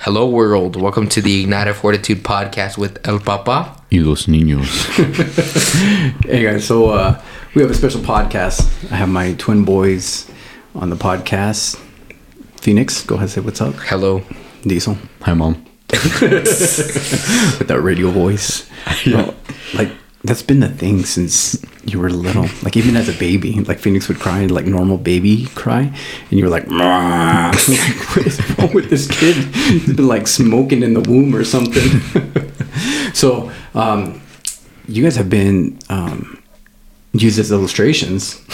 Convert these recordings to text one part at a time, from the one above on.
Hello, world. Welcome to the Ignited Fortitude podcast with El Papa. Y los niños. Hey guys, so uh, we have a special podcast. I have my twin boys on the podcast. Phoenix, go ahead and say what's up. Hello. Diesel, Hi, mom. with that radio voice. Yeah. like that's been the thing since you were little. Like even as a baby, like Phoenix would cry like normal baby cry, and you were like, what is wrong with this kid? He's been like smoking in the womb or something. so, um, you guys have been um, used as illustrations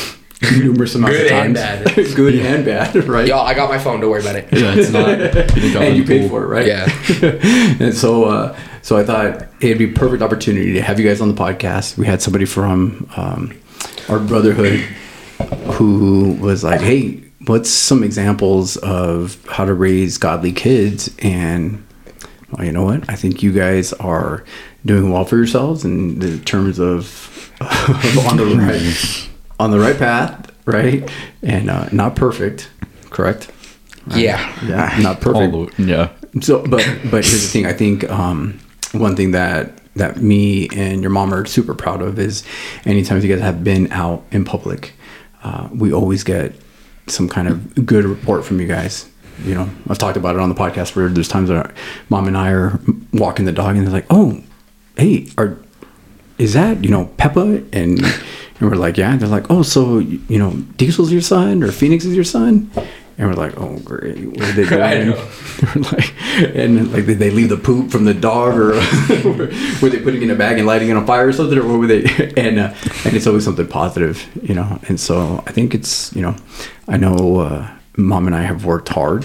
numerous amounts Good of and bad. Good and bad, right? Y'all, I got my phone. Don't worry about it. Yeah, it's not. and you paid for it, right? Yeah. and so, uh, so I thought it'd be a perfect opportunity to have you guys on the podcast. We had somebody from um, our brotherhood who was like, "Hey, what's some examples of how to raise godly kids?" And well, you know what? I think you guys are doing well for yourselves in the terms of, of on the right on the right path, right? And uh, not perfect, correct? Yeah. Yeah, not perfect. All the, yeah. So, but but here's the thing. I think um, one thing that that me and your mom are super proud of is anytime you guys have been out in public, uh, we always get some kind of good report from you guys. You know, I've talked about it on the podcast where there's times that mom and I are walking the dog and they're like, "Oh, hey, are is that you know Papa?" And and we're like, "Yeah." They're like, "Oh, so you know Diesel's your son or Phoenix is your son?" And we're like, "Oh, great! What are they doing?" We're like, and like, did they leave the poop from the dog, or were they putting it in a bag and lighting it on fire or something, or what were they? And uh, and it's always something positive, you know. And so I think it's you know, I know uh, mom and I have worked hard,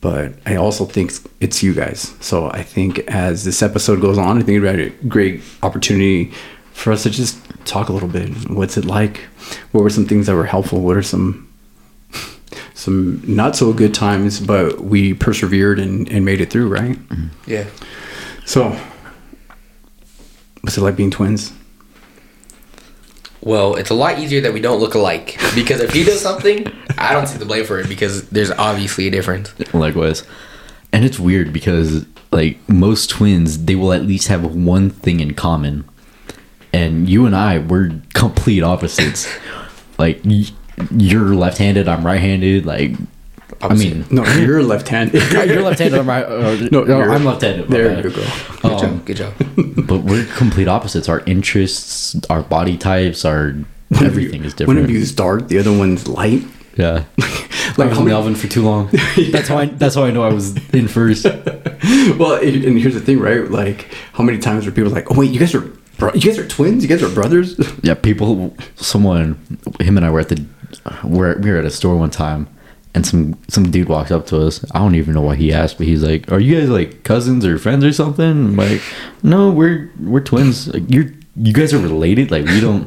but I also think it's you guys. So I think as this episode goes on, I think it'd be a great opportunity for us to just talk a little bit. What's it like? What were some things that were helpful? What are some some not so good times, but we persevered and, and made it through, right? Mm-hmm. Yeah. So, what's it like being twins? Well, it's a lot easier that we don't look alike because if he does something, I don't see the blame for it because there's obviously a difference. Likewise. And it's weird because, like, most twins, they will at least have one thing in common. And you and I, we're complete opposites. like, you're left handed, I'm right handed. Like, I mean, No, you're left-handed. you're left handed, I'm right. Uh, No, no, I'm left handed. there you go. Good Um, job. Good job. but we're complete opposites. Our interests, our body types, our everything is different. One of you is dark, the other one's light. yeah. Like I was how in many- Melvin for too long. That's why. That's how I know I was in first. Well, and and here's the thing, right? Like, how many times were people like, "Oh wait, you guys are bro- you guys are twins? You guys are brothers?" Yeah, people. Someone, him and I were at the, we're we were at a store one time, and some some dude walks up to us. I don't even know why he asked, but he's like, "Are you guys like cousins or friends or something?" I'm like, "No, we're we're twins. Like, you're you guys are related. Like we don't,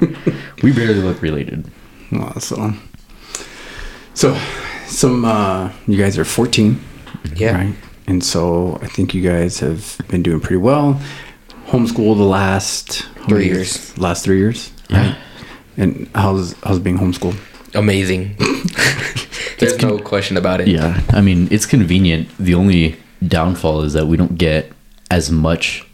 we barely look related." Well, so, so some uh, you guys are 14, Yeah. right? And so I think you guys have been doing pretty well. Homeschool the last Three many years. Last three years. Yeah. And how's how's being homeschooled? Amazing. there's no question about it. Yeah, I mean it's convenient. The only downfall is that we don't get as much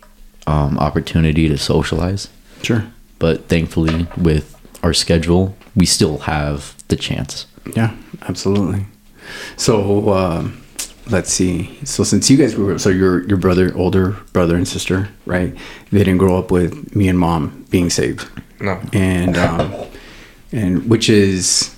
um, opportunity to socialize. Sure. But thankfully, with our schedule, we still have the chance. Yeah, absolutely. So um, let's see. So since you guys grew up, so your your brother, older brother and sister, right? They didn't grow up with me and mom being saved, No. and um, and which is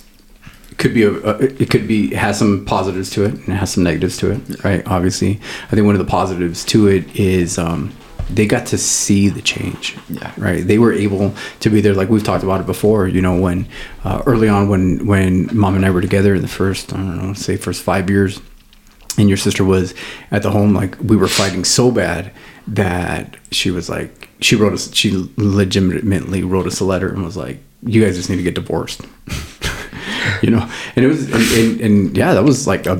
could be a, it could be has some positives to it and it has some negatives to it, right? Obviously, I think one of the positives to it is. Um, they got to see the change Yeah. right they were able to be there like we've talked about it before you know when uh, early on when when mom and i were together in the first i don't know say first five years and your sister was at the home like we were fighting so bad that she was like she wrote us she legitimately wrote us a letter and was like you guys just need to get divorced. You know? And it was and, and, and yeah that was like a,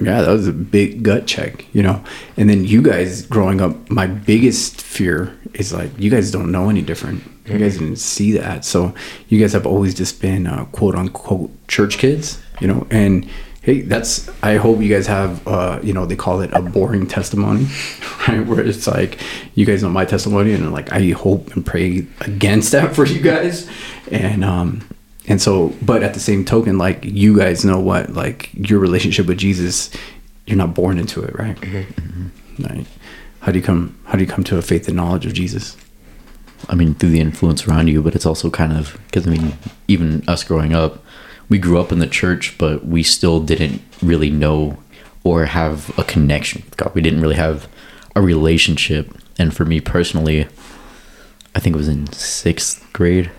yeah that was a big gut check you know? And then you guys growing up my biggest fear is like you guys don't know any different. You guys didn't see that. So you guys have always just been uh, quote unquote church kids you know? And hey, that's. I hope you guys have. Uh, you know, they call it a boring testimony, right? Where it's like, you guys know my testimony, and like I hope and pray against that for you guys, and um, and so, but at the same token, like you guys know what, like your relationship with Jesus, you're not born into it, right? Right. How do you come? How do you come to a faith and knowledge of Jesus? I mean, through the influence around you, but it's also kind of because I mean, even us growing up, we grew up in the church, but we still didn't really know or have a connection with God. We didn't really have a relationship. And for me personally, I think it was in sixth grade,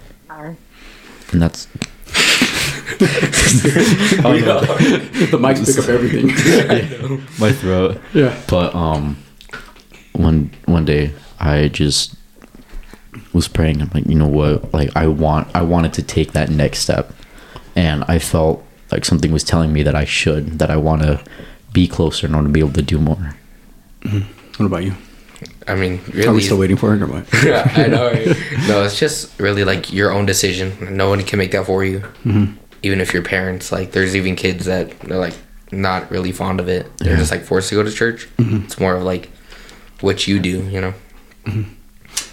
and that's the mics pick up everything. my throat. yeah. But um, one one day I just was praying. I'm like, you know what? Like, I want I wanted to take that next step, and I felt like something was telling me that I should, that I want to be closer in order to be able to do more. What about you? I mean, Are we still waiting for it or what? yeah, I know. Right? No, it's just really like your own decision. No one can make that for you. Mm-hmm. Even if your parents, like, there's even kids that they're like not really fond of it. They're Yeah. just like forced to go to church. Mm-hmm. It's more of like what you do, you know.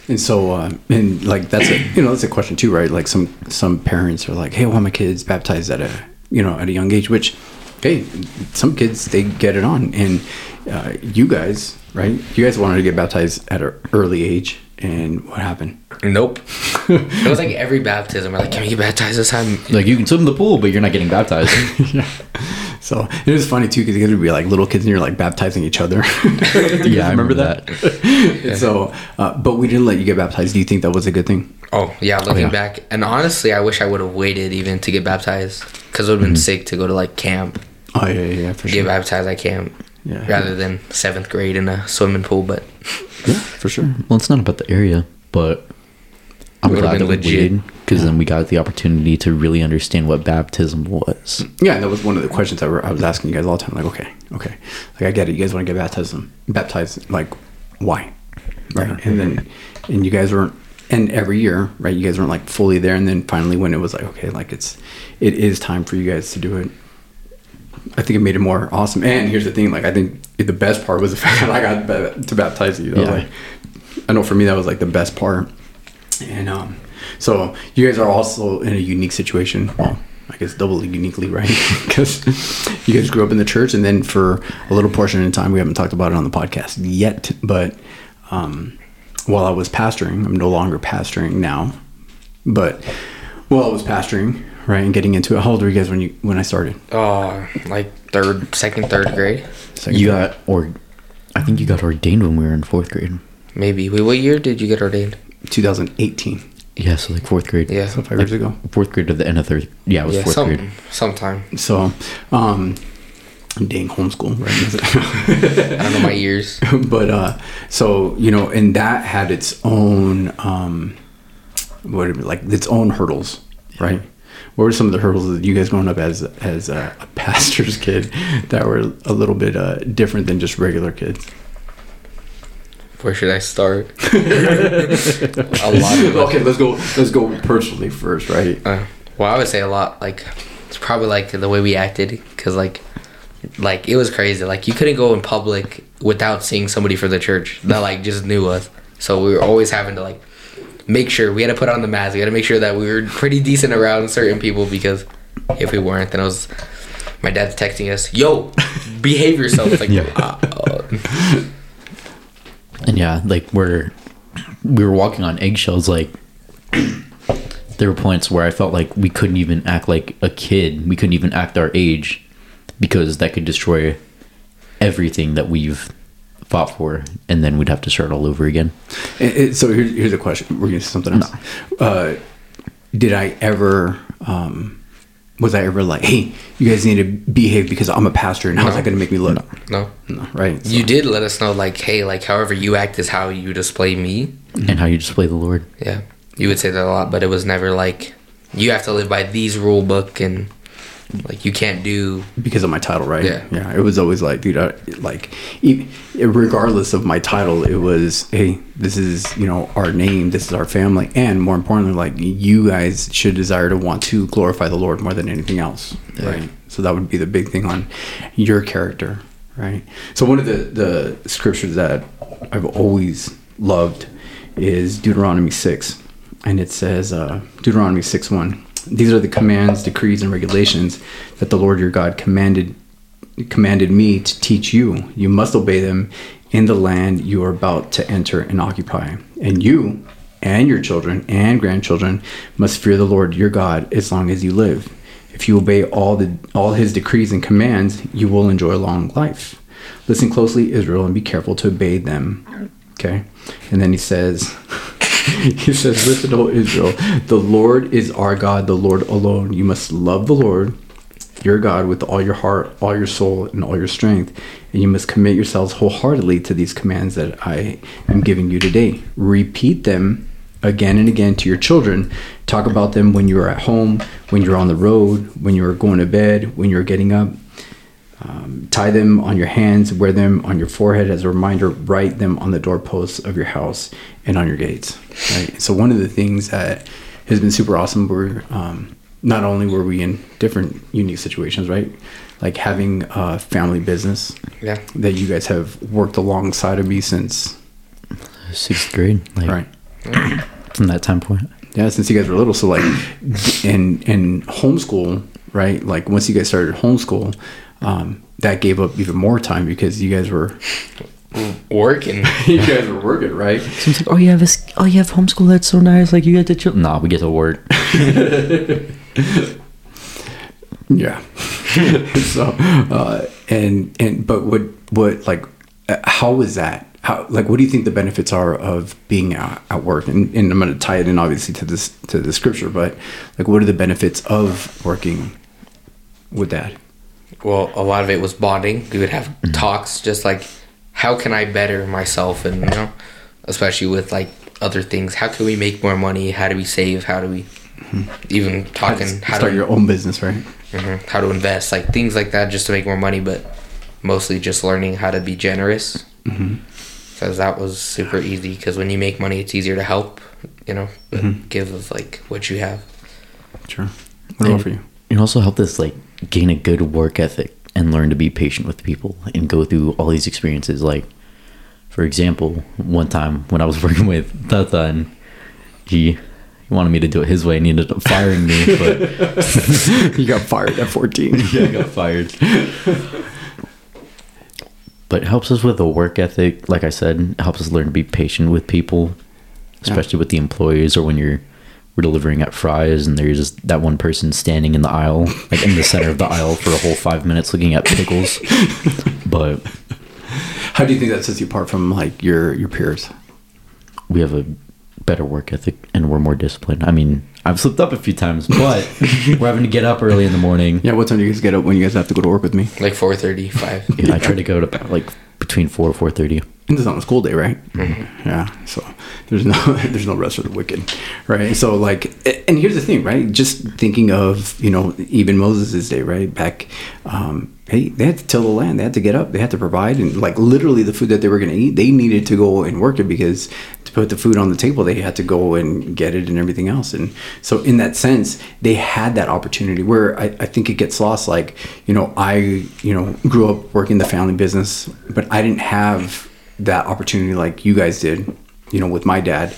And so, uh, and like that's a you know that's a question too, right? Like some some parents are like, hey, I want my kids baptized at a you know at a young age, which hey, some kids they get it on, and uh, you guys, right? You guys wanted to get baptized at an early age, and what happened? Nope. it was like every baptism. We're like, can we get baptized this time? Like, you can swim in the pool, but you're not getting baptized. yeah. So it was funny too because you guys would be like little kids and you're like baptizing each other. yeah, I remember that. So, uh, but we didn't let you get baptized. Do you think that was a good thing? Oh yeah, looking yeah. back, and honestly, I wish I would have waited even to get baptized because it would have been Mm-hmm. sick to go to like camp, Oh yeah, yeah, yeah for get baptized at camp, Yeah. rather than seventh grade in a swimming pool. But Yeah, for sure. Well, it's not about the area, but I'm Would've glad been that we legit. waited because then we got the opportunity to really understand what baptism was. Yeah, and that was one of the questions I, were, I was asking you guys all the time. Like, okay, okay, like I get it. You guys want to get baptized, baptized. Like, why? Right, and then, and you guys weren't. And every year, right? You guys weren't like fully there. And then finally, when it was like, okay, like it's, it is time for you guys to do it. I think it made it more awesome. And here's the thing: like, I think the best part was the fact that I got to baptize you. That Yeah. like, I know for me that was like the best part. And um, so you guys are also in a unique situation. Well, I guess doubly uniquely, right? Because you guys grew up in the church, and then for a little portion of time, we haven't talked about it on the podcast yet. But um, while I was pastoring, I'm no longer pastoring now. But while I was pastoring, right, and getting into it, how old were you guys when you when I started? oh, like third, second, third grade, Second You grade? got, or I think you got ordained when we were in fourth grade. maybe. Wait, what year did you get ordained? 2018, Yeah, so like fourth grade. Yeah. so five years ago. Fourth grade to the end of third. Yeah, it was yeah, fourth some, grade. sometime. So, um, I'm dang homeschool, right? I don't know my years. but uh so you know and that had its own um what like its own hurdles right what were some of the hurdles that you guys growing up as as a, a pastor's kid that were a little bit uh different than just regular kids Where should I start? a lot. Of, okay let's go let's go personally first right Uh, well, I would say a lot. Like it's probably like the way we acted, because like, like it was crazy. Like you couldn't go in public without seeing somebody from the church that like just knew us. So we were always having to like make sure we had to put on the mask. We had to make sure that we were pretty decent around certain people because if we weren't, then it was my dad's texting us, "Yo, behave yourself." It's Like, Yeah. uh, uh, And yeah, like we're we were walking on eggshells. Like there were points where I felt like we couldn't even act like a kid. We couldn't even act our age because that could destroy everything that we've fought for, and then we'd have to start all over again. So here's, here's a question we're gonna something else uh did i ever um was i ever like hey you guys need to behave because i'm a pastor and how's No. that gonna make me look no. no, right You did let us know, like, hey, like, however you act is how you display me. Mm-hmm. And how you display the Lord. Yeah, you would say that a lot, but it was never like you have to live by these rule book and like you can't do. because of my title, right? Yeah. yeah. It was always like, dude, I, like, regardless of my title, it was, hey, this is you know our name, this is our family, and more importantly, like you guys should desire to want to glorify the Lord more than anything else, right? So that would be the big thing on your character, right? So one of the the scriptures that I've always loved is Deuteronomy six, and it says uh, Deuteronomy six one. These are the commands, decrees, and regulations that the Lord your God commanded commanded me to teach you. You must obey them in the land you are about to enter and occupy. And you and your children and grandchildren must fear the Lord your God as long as you live. If you obey all the all his decrees and commands, you will enjoy a long life. Listen closely, Israel, and be careful to obey them. Okay? And then he says he says, Listen, O Israel, the Lord is our God, the Lord alone. You must love the Lord your God with all your heart, all your soul, and all your strength. And you must commit yourselves wholeheartedly to these commands that I am giving you today. Repeat them again and again to your children. Talk about them when you are at home, when you're on the road, when you are going to bed, when you're getting up. Um, tie them on your hands, wear them on your forehead as a reminder, write them on the doorposts of your house and on your gates. Right? So, one of the things that has been super awesome were um, not only were we in different unique situations, right? Like having a family business Yeah. that you guys have worked alongside of me since, Sixth grade, like right? from that time point. Yeah, since you guys were little. So like, in in homeschool, right? Like once you guys started homeschool, um, that gave up even more time because you guys were Working. you guys were working, right? So it's like, oh, you have a, s- oh, you have homeschool. That's so nice. Like you get to chill. Nah, we get to work. Yeah. so, uh, and and but what what like uh, how was that? How like what do you think the benefits are of being at, at work? And, and I'm going to tie it in obviously to this to the scripture, but like what are the benefits of working with that? Well, a lot of it was bonding. We would have mm-hmm. talks just like, how can I better myself? And, you know, especially with like other things. How can we make more money? How do we save? How do we mm-hmm. even talking? How to start to, your own business, right? Mhm. how to invest? Like things like that just to make more money, but mostly just learning how to be generous. Mm-hmm. Because that was super easy. Because when you make money, it's easier to help, you know, but give of like what you have. Sure. What about for you? It also help this like gain a good work ethic and learn to be patient with people and go through all these experiences. Like, for example, one time when I was working with Tata and he, he wanted me to do it his way and he ended up firing me, but You got fired at 14. yeah, I got fired. but it helps us with a work ethic. Like I said, it helps us learn to be patient with people, especially with the employees or when you're we're delivering at Fry's and there's just that one person standing in the aisle, like in the center of the aisle for a whole five minutes looking at pickles. but How do you think that sets you apart from like your your peers? we have a better work ethic and we're more disciplined. I mean, I've slipped up a few times, but we're having to get up early in the morning. Yeah, what time do you guys get up when you guys have to go to work with me? Like 4.30, 5. Yeah, I try to go to like between four four thirty. And it's on a school day, right? Yeah. So there's no there's no rest for the wicked, right? So like, and here's the thing, right? Just thinking of you know even Moses' day, right? Back, um, hey, they had to till the land, they had to get up, they had to provide, and like literally the food that they were going to eat, they needed to go and work it because to put the food on the table, they had to go and get it and everything else. And so in that sense, they had that opportunity where I, I think it gets lost. Like you know, I you know grew up working the family business, but I didn't have that opportunity like you guys did, you know, with my dad,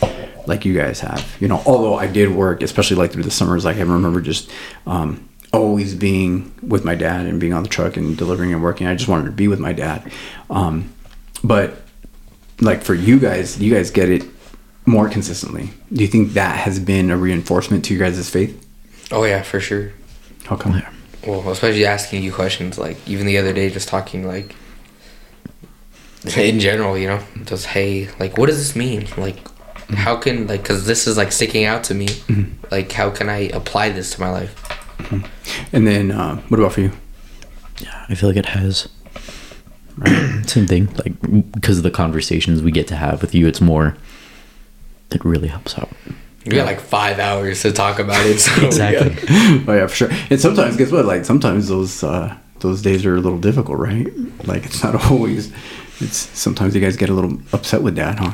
like you guys have. You know, although I did work, especially like through the summers, like I remember just um, always being with my dad and being on the truck and delivering and working. I just wanted to be with my dad. Um, but like for you guys, you guys get it more consistently. Do you think that has been a reinforcement to your guys' faith? Oh, yeah, for sure. How come? That? Well, especially asking you questions, like even the other day, just talking like in general, you know, just hey, like what does this mean? Like, how can like because this is like sticking out to me. Like, how can I apply this to my life? And then uh, what about for you? Yeah, I feel like it has. Same thing, like because of the conversations we get to have with you, it's more. It really helps out. We got like five hours to talk about it. So Exactly. oh yeah, for sure. And sometimes, guess what? Like sometimes those uh, those days are a little difficult, right? Like it's not always. It's sometimes you guys get a little upset with that, huh?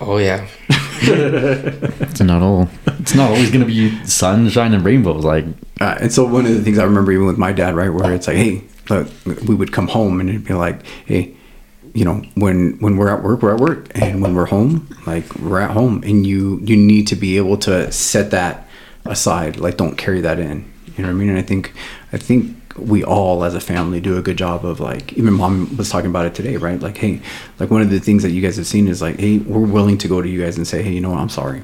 Oh yeah, It's not all. It's not always gonna be sunshine and rainbows. Like Uh, and so one of the things I remember even with my dad, right, where it's like, hey, look, we would come home and it'd be like, hey, you know, when when we're at work, we're at work, and when we're home, like we're at home, and you you need to be able to set that aside, like don't carry that in. You know what I mean? And I think I think we all as a family do a good job of like even mom was talking about it today right like hey like one of the things that you guys have seen is like hey we're willing to go to you guys and say hey you know what i'm sorry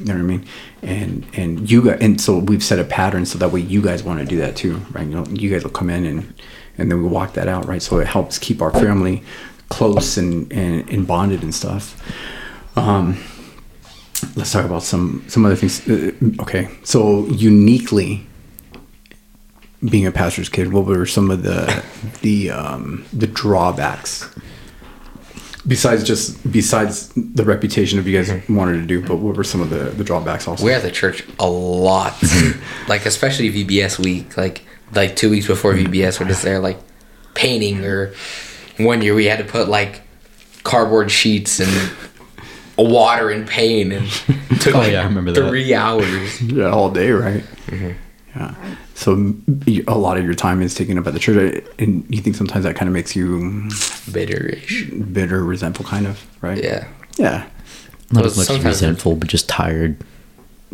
you know what I mean? And and you got and so we've set a pattern so that way you guys want to do that too, right? You know, you guys will come in and and then we walk that out, right? So it helps keep our family close and and, and bonded and stuff. Um, let's talk about some some other things. Uh, Okay, so uniquely being a pastor's kid, what were some of the the um, the drawbacks besides just besides the reputation of you guys mm-hmm. wanted to do but what were some of the the drawbacks also We're at the church a lot, like especially VBS week. Like like two weeks before mm-hmm. VBS, we're just there like painting. Or one year we had to put like cardboard sheets and water and paint, and it took Oh, like yeah, I remember that. three hours. yeah all day right mm-hmm. Yeah so a lot of your time is taken up at the church and you think sometimes that kind of makes you Bitterish. bitter resentful kind of right Yeah. yeah not Well, as much sometimes- resentful, but just tired.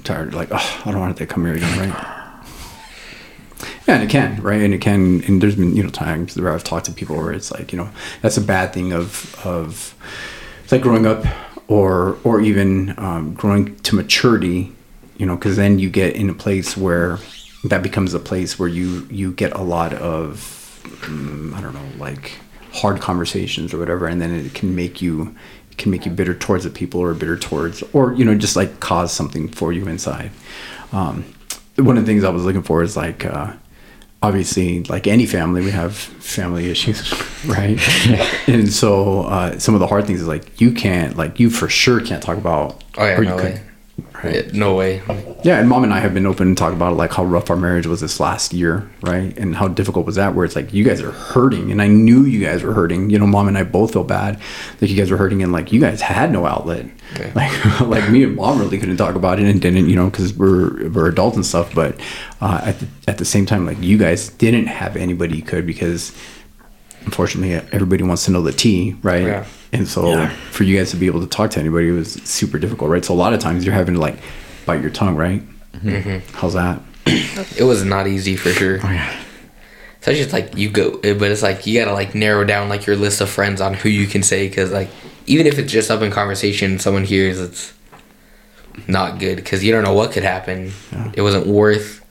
tired like oh, i don't want to come here again right yeah and it can right and it can and there's been you know times where i've talked to people where it's like you know that's a bad thing of of it's like growing up or or even um, growing to maturity you know because then you get in a place where that becomes a place where you you get a lot of mm, i don't know like hard conversations or whatever and then it can make you can make you bitter towards the people or bitter towards or you know just like cause something for you inside um, one of the things i was looking for is like uh, obviously like any family we have family issues right and so uh, some of the hard things is like you can't like you for sure can't talk about Oh yeah, or you no couldn't. Way. Yeah, no way. Yeah, and mom and I have been open and talk about like how rough our marriage was this last year, right? And how difficult was that? Where it's like you guys are hurting, and I knew you guys were hurting. You know, mom and I both feel bad that you guys were hurting, and like you guys had no outlet. Okay. Like, like me and mom really couldn't talk about it and didn't, you know, because we're we're adults and stuff. But uh, at the, at the same time, like you guys didn't have anybody you could because unfortunately everybody wants to know the tea, right? Yeah. And so for you guys to be able to talk to anybody was super difficult, right? So a lot of times you're having to like bite your tongue, right? Mm-hmm. How's that? It was not easy for sure. Oh yeah. So it's just like you go, but it's like you gotta like narrow down like your list of friends on who you can say because like even if it's just up in conversation, someone hears it's not good because you don't know what could happen. Yeah. It wasn't worth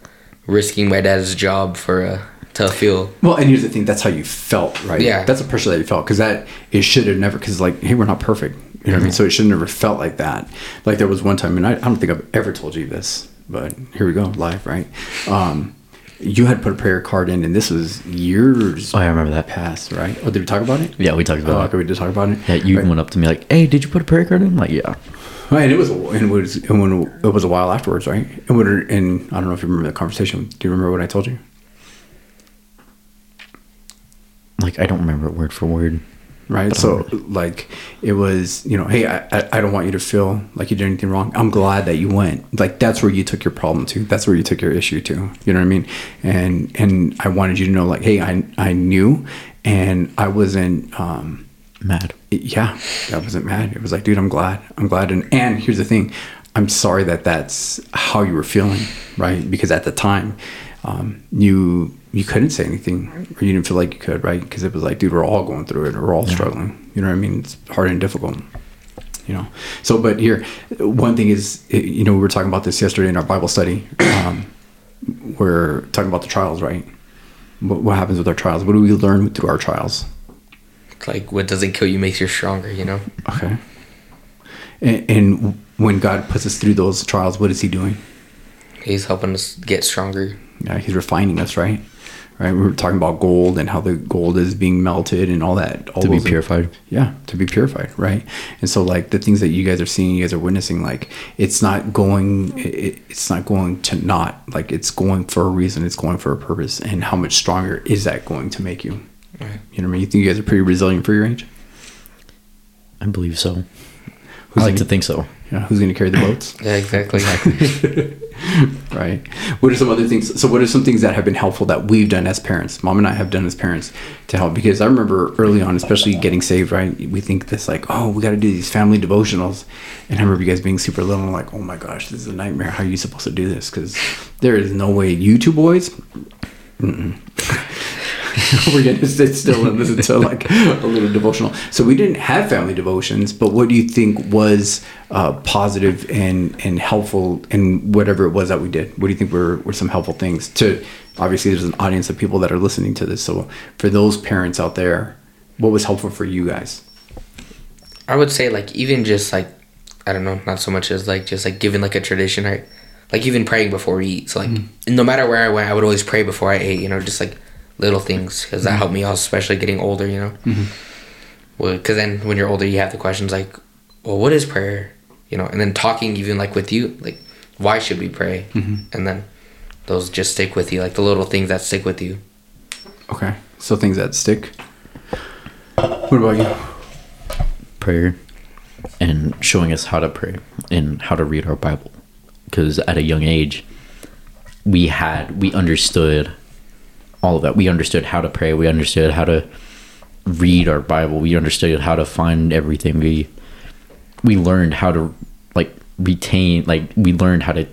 risking my dad's job for uh, to feel. Well, and here's the thing: that's how you felt, right? Yeah. That's the pressure that you felt because that it should have never. Because like, hey, we're not perfect. You know what Mm-hmm. I mean? So it should have never felt like that. Like there was one time, and I, I don't think I've ever told you this, but here we go, live, right? Um, you had put a prayer card in, and this was years Oh, I remember that. past, right? Oh, did we talk about it? Yeah, we talked Oh, about okay, we did talk about it. it. Yeah, you Right. went up to me like, "Hey, did you put a prayer card in?" I'm like, yeah. Right, and it was, a, and it was, and when it was a while afterwards, right? And when, and I don't know if you remember the conversation. Do you remember what I told you? Like I don't remember it word for word. right so like it was you know hey I, I don't want you to feel like you did anything wrong. I'm glad that you went. Like that's where you took your problem to. That's where you took your issue to. You know what i mean? And and i wanted you to know like hey i i knew and i wasn't um Mad. yeah i wasn't mad. It was like dude i'm glad. I'm glad. And and here's the thing. I'm sorry that that's how you were feeling right? Because at the time um, you you couldn't say anything. Or you didn't feel like you could right? Because it was like dude we're all going through it. We're all struggling. You know what i mean? It's hard and difficult you know? So but here one thing is you know we were talking about this yesterday in our bible study um, we're talking about the trials right? What, what happens with our trials? What do we learn through our trials? It's like what doesn't kill you makes you stronger. You know. Okay. And, and when God puts us through those trials, what is He doing? He's helping us get stronger. Yeah, He's refining us, right? Right. We were talking about gold and how the gold is being melted and all that. All To be those- purified. Yeah, to be purified, right? And so, like the things that you guys are seeing, you guys are witnessing, like it's not going, it, it's not going to not like it's going for a reason. It's going for a purpose. And how much stronger is that going to make you? Right. You know what I mean? You think you guys are pretty resilient for your age? I believe so. Who's I like the- to think so. Yeah, who's going to carry the boats? Yeah, exactly. right. What are some other things? So, what are some things that have been helpful that we've done as parents? Mom and I have done as parents to help because I remember early on, especially getting saved. Right, we think this like, oh, we got to do these family devotionals, and I remember you guys being super little, and like, oh my gosh, this is a nightmare. How are you supposed to do this? Because there is no way you two boys. we're gonna sit still and listen to like a little devotional. So we didn't have family devotions, but what do you think was uh, positive and and helpful in whatever it was that we did? What do you think were were some helpful things to? Obviously, there's an audience of people that are listening to this. So for those parents out there, what was helpful for you guys? I would say like even just like I don't know, not so much as like just like giving like a tradition, right? Like even praying before we eat. So like no matter where I went, I would always pray before I ate. You know, just like little things because that mm-hmm. helped me out, especially getting older. You know, mm-hmm. well, because then when you're older, you have the questions like, well, what is prayer? You know, and then talking even like with you, like why should we pray? Mm-hmm. And then those just stick with you, like the little things that stick with you. Okay, so things that stick. What about you? prayer and showing us how to pray and how to read our Bible. Because at a young age, we had, we understood all of that. We understood how to pray. We understood how to read our Bible. We understood how to find everything. We, we learned how to like retain, like we learned how to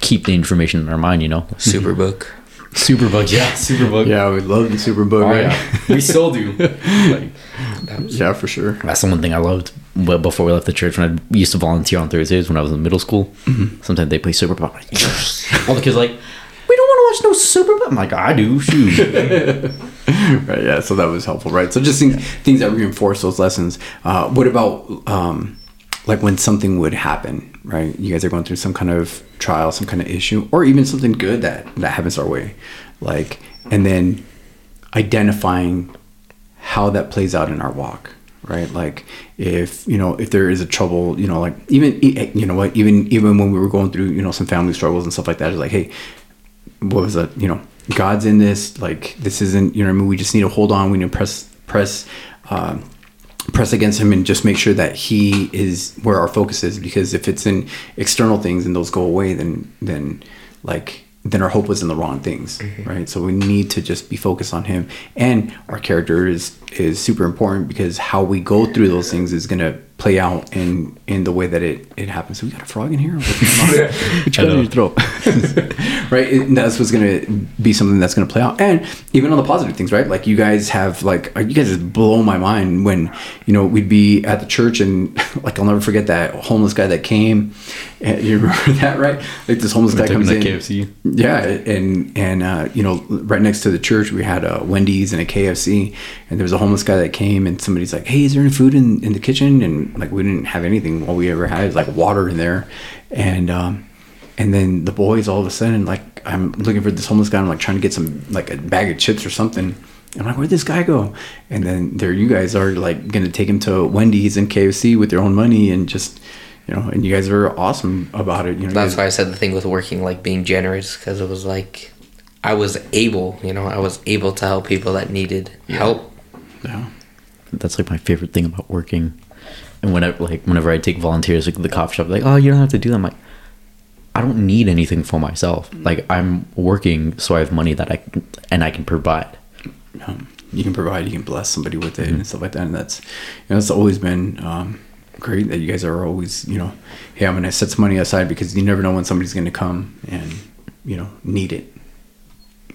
keep the information in our mind, you know? Superbook. Superbook, yeah, Superbook. Yeah, we loved the Superbook. Oh, right? yeah. we still do. like, yeah, for sure. That's the one thing I loved. But before we left the church, when I used to volunteer on Thursdays when I was in middle school, mm-hmm. sometimes they play Superbook. I'm like, yes. All the kids like, no Super. I'm like, I do. Shoot. right yeah so that was helpful right so just things, things that reinforce those lessons uh, what about um, like when something would happen right you guys are going through some kind of trial some kind of issue or even something good that that happens our way like and then identifying how that plays out in our walk right like if you know if there is a trouble you know like even you know what even even when we were going through you know some family struggles and stuff like that it's like hey what was that you know god's in this like this isn't you know what i mean we just need to hold on we need to press press um, press against him and just make sure that he is where our focus is because if it's in external things and those go away then then like then our hope was in the wrong things right? So we need to just be focused on him. And our character is is super important because how we go through those things is going to play out in in the way that it it happens. So we got a frog in here? What's going on? You got in your throat right? It, that's what's going to be something that's going to play out. And even on the positive things right? Like you guys have like you guys just blow my mind when you know we'd be at the church and like i'll never forget that homeless guy that came. And you remember that right? Like this homeless guy took him comes in. KFC. yeah and and uh, you know right next to the church we had a wendy's and a kfc and there was a homeless guy that came and somebody's like hey is there any food in, in the kitchen? And like we didn't have anything all we ever had is like water in there and um and then the boys all of a sudden like i'm looking for this homeless guy i'm like trying to get some like a bag of chips or something I'm like, where'd this guy go? And then there you guys are like gonna take him to Wendy's and KFC with your own money and just you know, and you guys are awesome about it. You know, you That's guys- why I said the thing with working, like being generous, because it was like I was able, you know, I was able to help people that needed help. yeah. That's like my favorite thing about working. And whenever, like, whenever I take volunteers like the coffee shop, like, oh, you don't have to do that. I'm like, I don't need anything for myself. Like, I'm working so I have money that I can, and I can provide. um, you can provide, you can bless somebody with it and stuff like that. And that's, you know, it's always been um, great that you guys are always, you know, hey, I'm gonna set some money aside because you never know when somebody's gonna come and, you know, need it.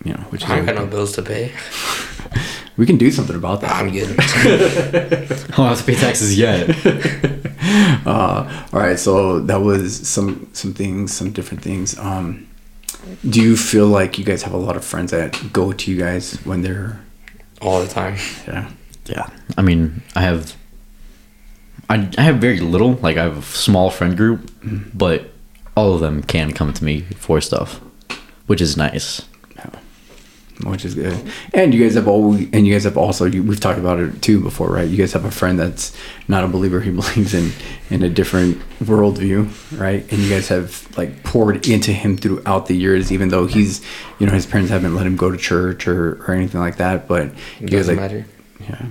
You know, which is I got no bills to pay. we can do something about that. I'm good. I don't have to pay taxes yet. uh, all right, so that was some some things, some different things. Um, do you feel like you guys have a lot of friends that go to you guys when they're All the time. yeah? yeah. I mean, I have, I, I have very little. Like, I have a small friend group, but all of them can come to me for stuff, which is nice. Which is good. And you guys have always, and you guys have also, you, we've talked about it too before, right? You guys have a friend that's not a believer; he believes in in a different worldview, right? And you guys have like poured into him throughout the years, even though he's, you know, his parents haven't let him go to church or or anything like that. But you It guys doesn't like, matter. yeah,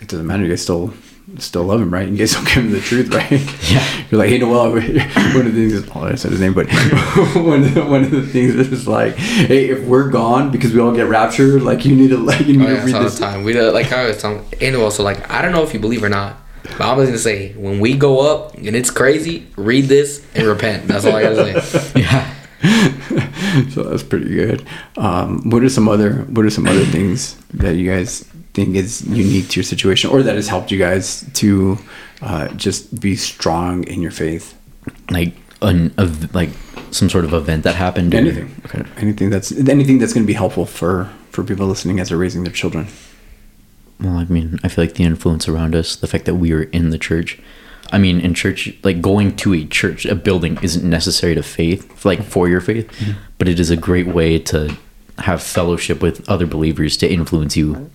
it doesn't matter. You guys still still love him, right? You guys don't give him the truth, right? Yeah. You're like, hey, Noel. One of the things is, oh, I said his name, but one of the, one of the things is like, hey, if we're gone because we all get raptured, like you need to like you need Oh, to read all the this. time. We do, like I was telling, and also like I don't know if you believe or not, but I'm just gonna say when we go up and it's crazy, read this and repent. That's all I gotta say. Yeah. so that's pretty good. Um, what are some other What are some other things that you guys think is unique to your situation, or that has helped you guys to uh, just be strong in your faith? Like an of like some sort of event that happened. or- Anything, Okay. anything that's anything that's going to be helpful for for people listening as they're raising their children. Well, I mean, I feel like the influence around us, the fact that we are in the church. I mean, in church, like going to a church, a building isn't necessary to faith, like for your faith, but it is a great way to have fellowship with other believers to influence you,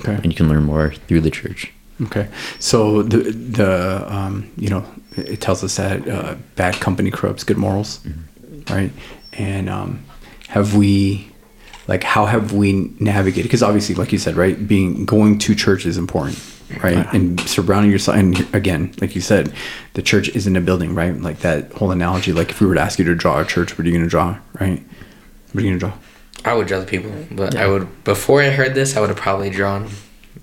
Okay. and you can learn more through the church. Okay, so the the um, you know it tells us that uh, bad company corrupts good morals, right? And um, have we like how have we navigated? Because obviously, like you said, right, being going to church is important, right? And surrounding yourself, and again, like you said, the church isn't a building, right? Like that whole analogy. Like if we were to ask you to draw a church, what are you going to draw, right? What are you going to draw? I would draw the people, but I would before I heard this, I would have probably drawn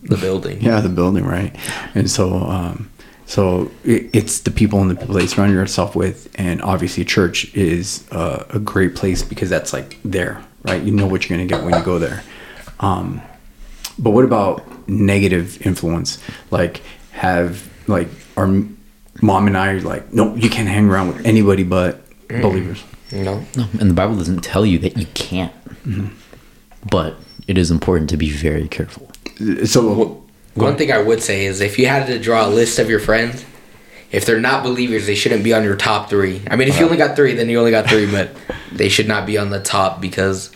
the building. Yeah, the building, right? And so, um, so it, it's the people and the people that you surround yourself with, and obviously, church is uh, a great place because that's like there, right? You know what you're gonna get when you go there. Um, but what about negative influence? Like, have like our mom and I are like, no, you can't hang around with anybody but believers. No, No, and the Bible doesn't tell you that you can't, but it is important to be very careful. So, one thing I would say is if you had to draw a list of your friends, if they're not believers, they shouldn't be on your top three. I mean, if you only got three, then you only got three, but they should not be on the top because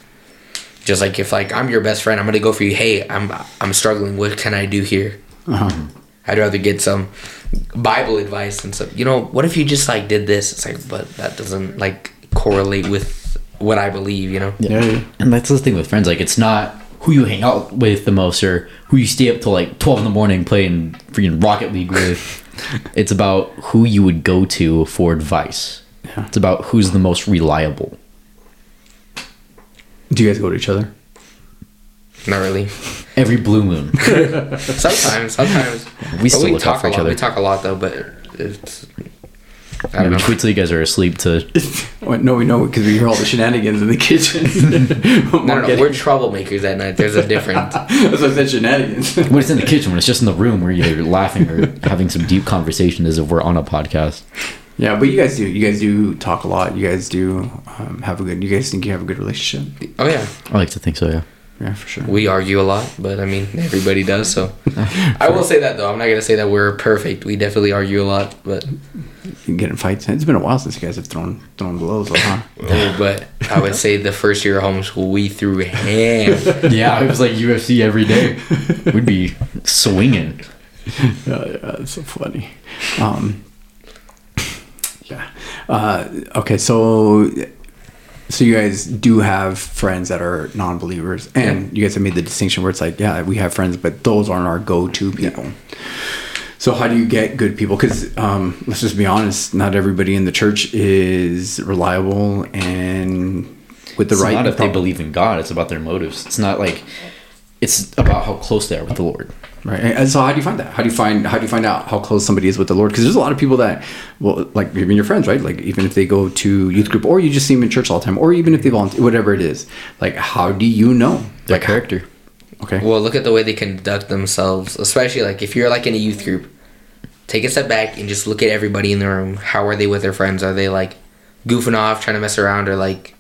just like if like I'm your best friend, I'm gonna go for you. Hey, I'm I'm struggling. What can I do here? uh I'd rather get some Bible advice and stuff. You know, what if you just like did this? It's like, but that doesn't like correlate with what I believe. You know. yeah, yeah. And that's the thing with friends. Like, it's not who you hang out with the most or who you stay up till like 12 in the morning playing freaking Rocket League with. it's about who you would go to for advice. Yeah. It's about who's the most reliable. Do you guys go to each other? Not really. Every blue moon. Sometimes, sometimes We But still look talk out for a each lot. other. We talk a lot though, but it's. I I don't know. wait till you guys are asleep to. Well, no, we know because we hear all the shenanigans in the kitchen. No, no, no, we're troublemakers at night. There's a different. That's why I said shenanigans. When it's in the kitchen, when it's just in the room where you're laughing or having some deep conversation as if we're on a podcast. yeah, but you guys do. You guys do talk a lot. You guys do um, have a good. You guys think you have a good relationship? Oh yeah, I like to think so, yeah. Yeah, for sure. we argue a lot, but I mean everybody does. So I will say that though. I'm not gonna say that we're perfect. We definitely argue a lot, but You get in fights. It's been a while since you guys have thrown thrown blows, though, huh? oh, but I would say the first year of homeschool we threw ham. Yeah, it was like UFC every day. We'd be swinging. yeah, yeah, that's so funny. Um, yeah. Uh, okay, so so you guys do have friends that are non-believers, and you guys have made the distinction where it's like, yeah, we have friends, but those aren't our go-to people. So how do you get good people? Because um, let's just be honest, not everybody in the church is reliable and with the It's right. not if they believe in God, it's about their motives. It's not like it's about how close they are with the Lord. Right. And so how do you find that? How do you find how do you find out how close somebody is with the Lord? Because there's a lot of people that well like even your friends, right? Like even if they go to youth group or you just see them in church all the time, or even if they volunteer whatever it is. Like how do you know? Their like character. Okay. Well, look at the way they conduct themselves, especially like if you're like in a youth group. Take a step back and just look at everybody in the room. How are they with their friends? Are they like goofing off, trying to mess around, or like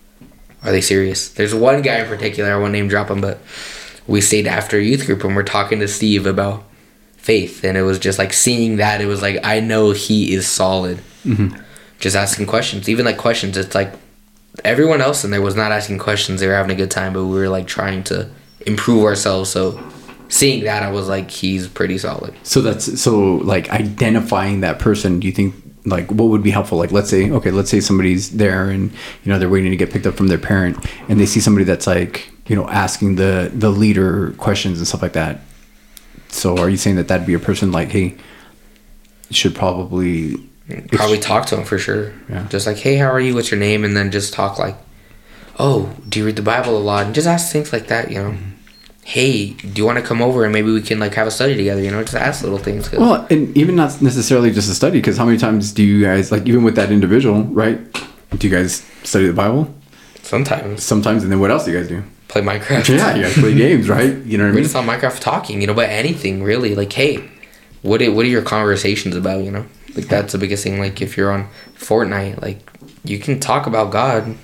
are they serious? There's one guy in particular, I won't name drop him, but we stayed after youth group and we're talking to Steve about faith, and it was just like seeing that. It was like I know he is solid. Mm-hmm. Just asking questions, even like questions. It's like everyone else in there was not asking questions. They were having a good time, but we were like trying to improve ourselves. So seeing that, I was like, he's pretty solid. So that's so like identifying that person. Do you think like what would be helpful? Like let's say okay, let's say somebody's there and you know they're waiting to get picked up from their parent, and they see somebody that's like you know asking the the leader questions and stuff like that. So are you saying that that'd be a person like hey, should probably Probably talk to him for sure. Yeah. Just like, hey, how are you? What's your name? And then just talk like, oh, do you read the Bible a lot? And just ask things like that, you know. Mm-hmm. Hey, do you want to come over and maybe we can like have a study together? You know, just ask little things. 'cause- Well, and even not necessarily just a study, because how many times do you guys like even with that individual, right? Do you guys study the Bible sometimes sometimes, and then what else do you guys do? play Minecraft. Yeah, you guys play games, right? You know what I mean? We're mean? just on Minecraft talking, you know, but anything really. Like, hey, what are, what are your conversations about? You know, like that's the biggest thing. Like, if you're on Fortnite, like you can talk about God,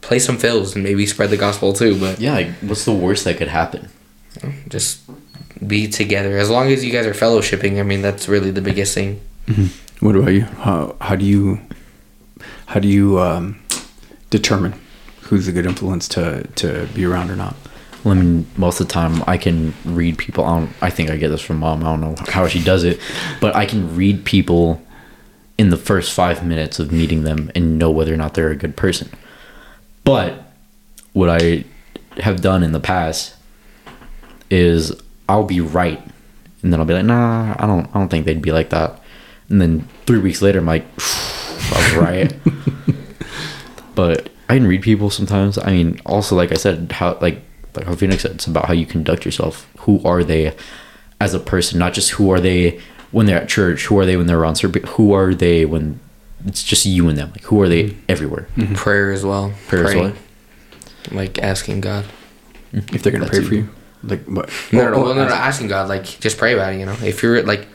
play some fills, and maybe spread the gospel too. But Yeah, like, what's the worst that could happen? Just be together. As long as you guys are fellowshipping, I mean, that's really the biggest thing. What about you? How how do you how do you um, determine who's a good influence to to be around or not? Well, I mean, most of the time I can read people. I, don't, I think I get this from mom. I don't know how she does it, but I can read people in the first five minutes of meeting them and know whether or not they're a good person. But what I have done in the past is I'll be right, and then I'll be like, nah, I don't, I don't think they'd be like that. And then three weeks later, I'm like, I was right. but I can read people sometimes. I mean, also like I said, how like like how Phoenix said, it's about how you conduct yourself. Who are they as a person? Not just who are they when they're at church. Who are they when they're on service? Who are they when it's just you and them? Like who are they mm-hmm. everywhere? Prayer as well. Prayer as well. Like asking God. If they're gonna That's pray for easy. you, like what? No, no, no, oh, well, no, no, asking God. Like, just pray about it. You know, if you're like,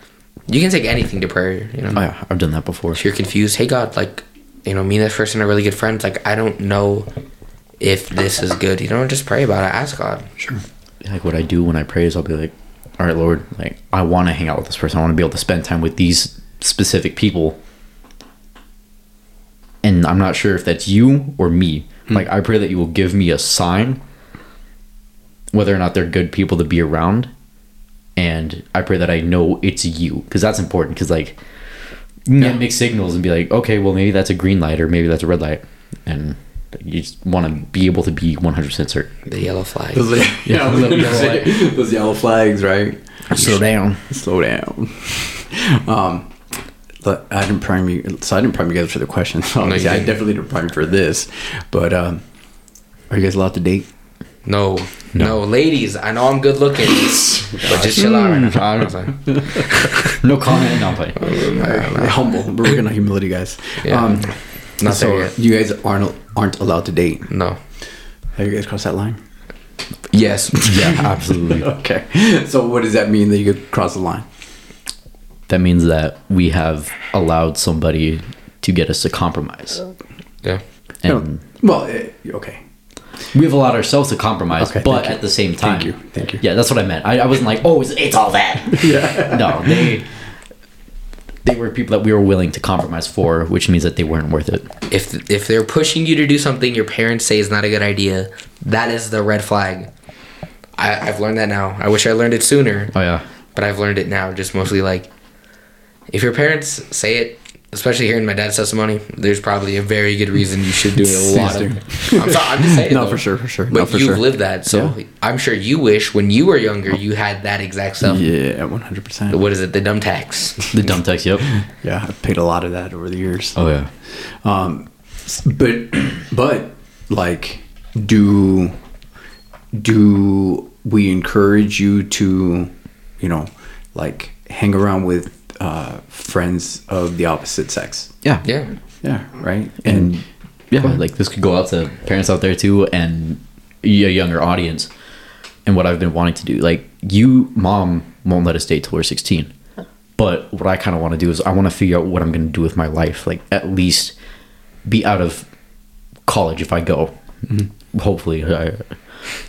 you can take anything to prayer. You know, Oh yeah, I've done that before. if you're confused, hey God, like, you know, me and this person are really good friends. Like, I don't know if this is good. You know, just pray about it. Ask God. Sure. like what I do when I pray is I'll be like, all right, Lord, like I want to hang out with this person. I want to be able to spend time with these specific people. And I'm not sure if that's you or me. Hmm. Like I pray that you will give me a sign whether or not they're good people to be around. And I pray that I know it's you because that's important because like you can Yeah. get signals and be like, okay, well maybe that's a green light or maybe that's a red light. And you just want to be able to be 100% certain. The yellow flag. Those, yeah, I was gonna those yellow flags, right? Slow down. Slow down. Um, but I didn't prime you, so I didn't prime you guys for the question. So No, I definitely didn't prime for this. But um, are you guys allowed to date? No, no, ladies. I know I'm good looking, but just chill out right now. I'm sorry. No comment. No, I'm. We're humble. We're working on humility, guys. Yeah. Um, Not so there yet. you guys aren't aren't allowed to date. No. Have you guys crossed that line? Yes. Yeah, absolutely. Okay. So what does that mean that you could cross the line? that means that we have allowed somebody to get us to compromise. Yeah. And Well, eh, okay. we've allowed ourselves to compromise, Okay, but at the same time. Thank you. Thank you. Yeah, that's what I meant. I, I wasn't like, oh, it's, it's all that. Yeah. no, they they were people that we were willing to compromise for, which means that they weren't worth it. If if they're pushing you to do something your parents say is not a good idea, that is the red flag. I, I've learned that now. I wish I learned it sooner, Oh yeah. but I've learned it now. Just mostly like, if your parents say it, especially hearing my dad's testimony, there's probably a very good reason you should do it a lot of. I'm sorry, I'm just saying. No, though. for sure, for sure. But No, for you've sure. lived that, so Yeah. I'm sure you wish when you were younger you had that exact stuff. Yeah, one hundred percent. What is it? The dumb tax. The dumb tax. yep. Yeah, I've paid a lot of that over the years. Oh yeah. Um, but but like, do do we encourage you to, you know, like hang around with uh, friends of the opposite sex? Yeah. Yeah. Yeah, right. and And yeah, like this could go out to parents out there too, and a younger audience. And what I've been wanting to do, like you, mom, won't let us date till we're sixteen. But what I kind of want to do is I want to figure out what I'm going to do with my life. Like at least be out of college if I go. Hopefully, I,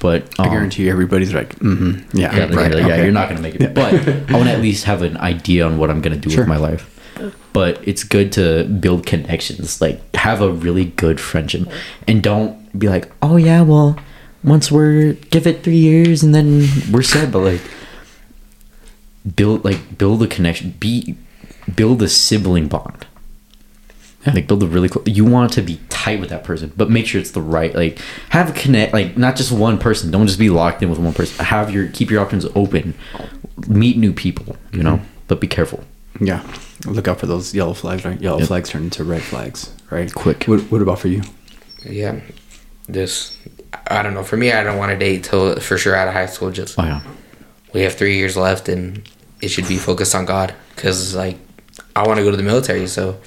but I um, guarantee you, everybody's like, mm-hmm, yeah, yeah, right, like, yeah, okay. you're not gonna make it. But I want to at least have an idea on what I'm gonna do Sure. with my life. But it's good to build connections, like have a really good friendship, and don't be like, oh yeah, well, once we're give it three years and then we're set. But like, build like build a connection, be build a sibling bond. Yeah. Like build a really cool. You want to be tight with that person, but make sure it's the right. Like have a connect. Like not just one person. Don't just be locked in with one person. Have your keep your options open. Meet new people. You know, mm-hmm. but be careful. Yeah, look out for those yellow flags, right? Yellow Yep. flags turn into red flags, right? Quick. What, what about for you? Yeah, this. I don't know. For me, I don't want to date till for sure out of high school. Just Oh yeah. we have three years left, and it should be focused on God. Cause like I want to go to the military, so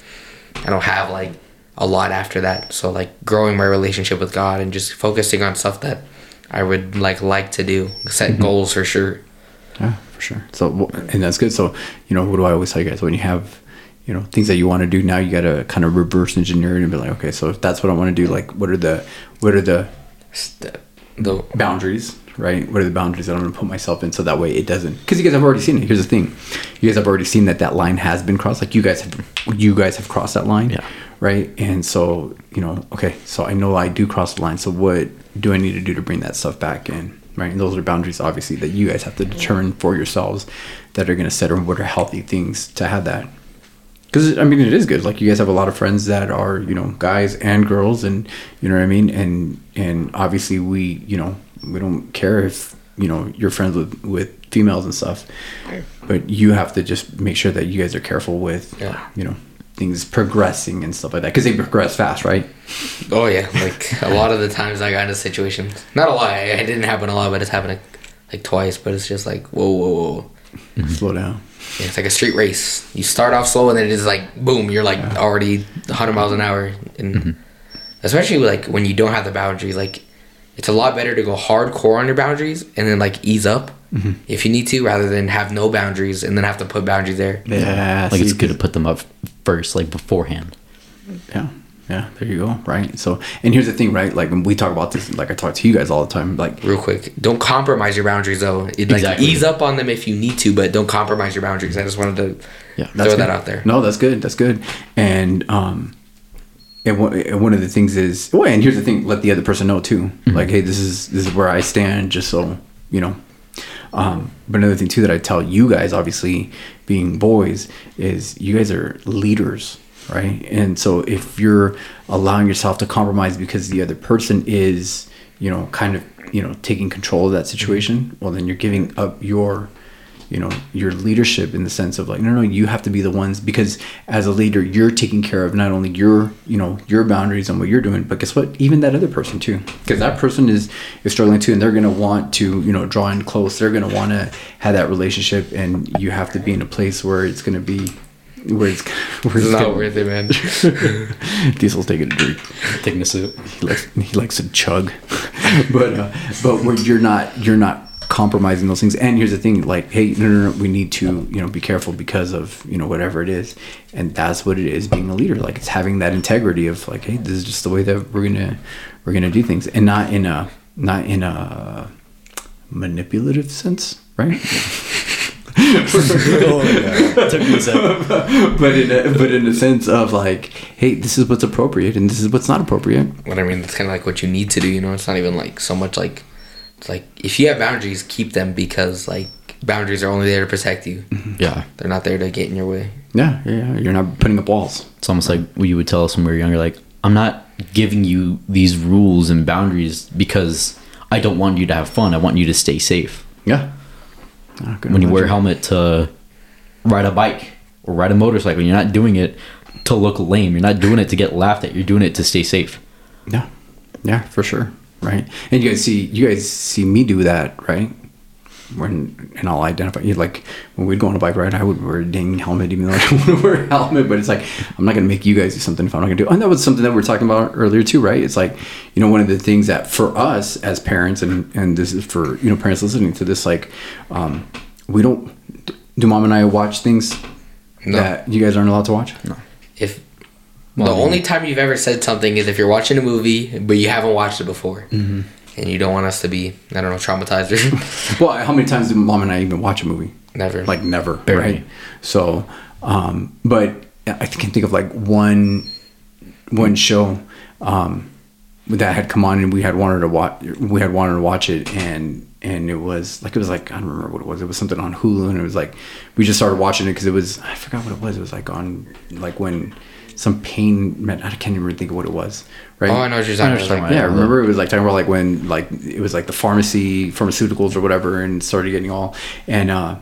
I don't have like a lot after that. So like growing my relationship with God and just focusing on stuff that I would like like to do. Set mm-hmm. goals for sure. Yeah, for sure. So, and that's good. So, you know, what do I always tell you guys? When you have, you know, things that you want to do now, you got to kind of reverse engineer it and be like, okay, so if that's what I want to do, like, what are the, what are the Step- The boundaries, right? What are the boundaries that I'm going to put myself in so that way it doesn't? Because you guys have already seen it. Here's the thing, you guys have already seen that that line has been crossed. Like you guys have, you guys have crossed that line, Yeah. right? And so, you know, okay, so I know I do cross the line. So what do I need to do to bring that stuff back in? Right, and those are boundaries, obviously, that you guys have to determine for yourselves that are going to set or what are healthy things to have that because I mean it is good. Like you guys have a lot of friends that are you know guys and girls, and you know what I mean. And and obviously we you know we don't care if you know you're friends with with females and stuff, but you have to just make sure that you guys are careful with Yeah. you know things progressing and stuff like that because they progress fast, right? oh yeah, like a lot of the times I got into situations. Not a lot. It it didn't happen a lot, but it's happened like, like twice. But it's just like whoa, whoa, whoa. Slow down. Yeah, it's like a street race. You start off slow and then it's like boom, you're like already 100 miles an hour. And mm-hmm. especially like when you don't have the boundaries, like it's a lot better to go hardcore on your boundaries and then like ease up mm-hmm. if you need to, rather than have no boundaries and then have to put boundaries there. Yeah, Like it's good to put them up first, like beforehand. Yeah. Yeah, there you go. Right. So, and here's the thing, right? Like when we talk about this, like I talk to you guys all the time. Like, Real quick, don't compromise your boundaries though. It, like Exactly. ease up on them if you need to, but don't compromise your boundaries. I just wanted to Yeah, throw That's that out there. No, that's good. That's good. And um, and one, of the things is, well, and here's the thing: let the other person know too. Like, hey, this is this is where I stand, just so you know. Um, but another thing too that I tell you guys, obviously being boys, is you guys are leaders, right? And so if you're allowing yourself to compromise because the other person is, you know, kind of, you know, taking control of that situation, mm-hmm. well, then you're giving up your you know your leadership in the sense of like no no you have to be the ones because as a leader you're taking care of not only your you know your boundaries and what you're doing but guess what? Even that other person too. Because that person is is struggling too and they're going to want to you know draw in close. They're going to want to have that relationship and you have to be in a place where it's going to be where it's it's not gonna- worth it, man. Diesel's taking a drink. Taking a sip. he likes he likes to chug. But uh, but where you're not you're not compromising those things. And here's the thing like hey no, no no we need to you know be careful because of you know whatever it is. And that's what it is being a leader. Like it's having that integrity of like hey this is just the way that we're gonna we're gonna do things. And not in a not in a manipulative sense right Took me a sec. but in a, but in a sense of like hey this is what's appropriate and this is what's not appropriate What I mean, that's kind of like what you need to do. You know, it's not even like so much like it's like if you have boundaries, keep them because like boundaries are only there to protect you. Mm-hmm. Yeah. They're not there to get in your way. yeah yeah, yeah you're not putting up walls It's almost like what you would tell us when we were younger, like, I'm not giving you these rules and boundaries because I don't want you to have fun. I want you to stay safe. yeah When you wear a helmet to ride a bike or ride a motorcycle, you're not doing it to look lame. You're not doing it to get laughed at. You're doing it to stay safe. Yeah, yeah, for sure, right? And you guys see, you guys see me do that, right? When and I'll identify you like when we'd go on a bike ride, I would wear a dang helmet, even though I don't want to wear a helmet. But it's like I'm not gonna make you guys do something if I'm not gonna do. it. And that was something that we are talking about earlier too, right? It's like you know one of the things that for us as parents, and and this is for you know parents listening to this, like um, we don't. Do mom and I watch things No. that you guys aren't allowed to watch? No. If Well, the only time you've ever said something is if you're watching a movie but you haven't watched it before, Mm-hmm. And you don't want us to be I don't know traumatized or Well, how many times did mom and I even watch a movie? never. like never Barely. right so um but i can think of like one one show um that had come on and we had wanted to watch we had wanted to watch it and and it was like it was like i don't remember what it was it was something on hulu and it was like we just started watching it because it was i forgot what it was it was like on like when some pain meant i can't even think of what it was right oh, I know what you're I talking about. what you're Like, talking yeah, Yeah, remember it was like talking about like when like it was like the pharmacy pharmaceuticals or whatever and started getting all and uh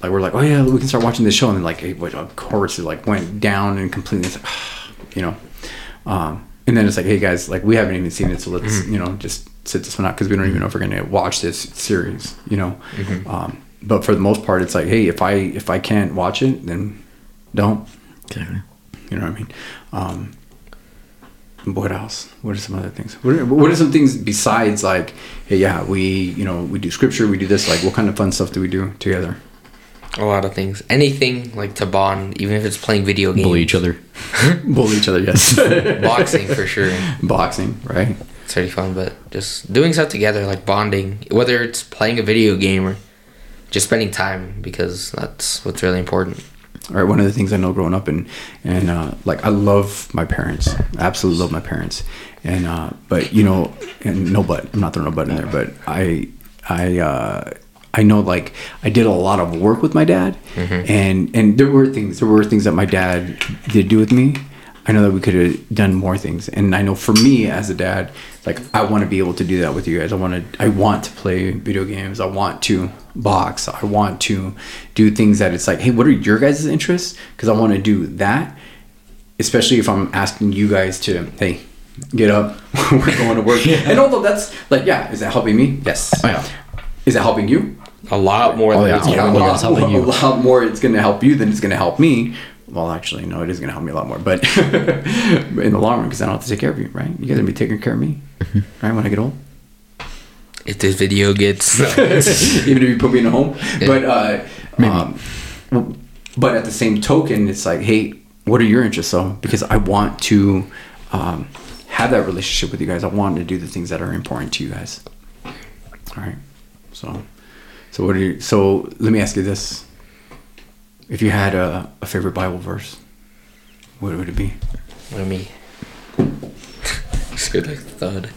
like we're like, oh yeah, we can start watching this show, and then like, it, of course, it like went down and completely, it's like, you know, um, and then it's like, hey guys, like we haven't even seen it, so let's you know just sit this one out because we don't even know if we're gonna watch this series, you know. Um, but for the most part, it's like, hey, if I if I can't watch it, then don't. Exactly. You know what I mean? Um, what else? What are some other things? What are, what are some things besides like, hey, yeah, we you know we do scripture, we do this. Like, what kind of fun stuff do we do together? A lot of things. Anything like to bond, even if it's playing video games. Bully each other. Bully each other, yes. Boxing for sure. Boxing, right? It's pretty fun, but just doing stuff together, like bonding, whether it's playing a video game or just spending time, because that's what's really important. All right. One of the things I know growing up and and uh, like I love my parents. I absolutely love my parents. And uh, but you know, and no but I'm not throwing no but in there, but I I uh, I know like I did a lot of work with my dad, and and there were things there were things that my dad did do with me. I know that we could have done more things, and I know for me as a dad, like I want to be able to do that with you guys. I want to I want to play video games. I want to box. I want to do things that it's like, hey, what are your guys' interests? Because I want to do that, especially if I'm asking you guys to, hey, get up, we're going to work. And although that's like, yeah, is that helping me? Yes. Oh, yeah. Is that helping you? A lot more Oh, than yeah. it's helping yeah. you. it's helping you. A lot more it's going to help you than it's going to help me. Well, actually, no, it is going to help me a lot more. But in the long run, because I don't have to take care of you, right? You guys are going to be taking care of me, Mm-hmm. right? When I get old. If this video gets even if you put me in a home. But uh, um, but at the same token, it's like, hey, what are your interests though? Because I want to um, have that relationship with you guys. I want to do the things that are important to you guys. All right. So, so what are you? So let me ask you this: If you had a, a favorite Bible verse, what would it be? Let me. Just good like thud.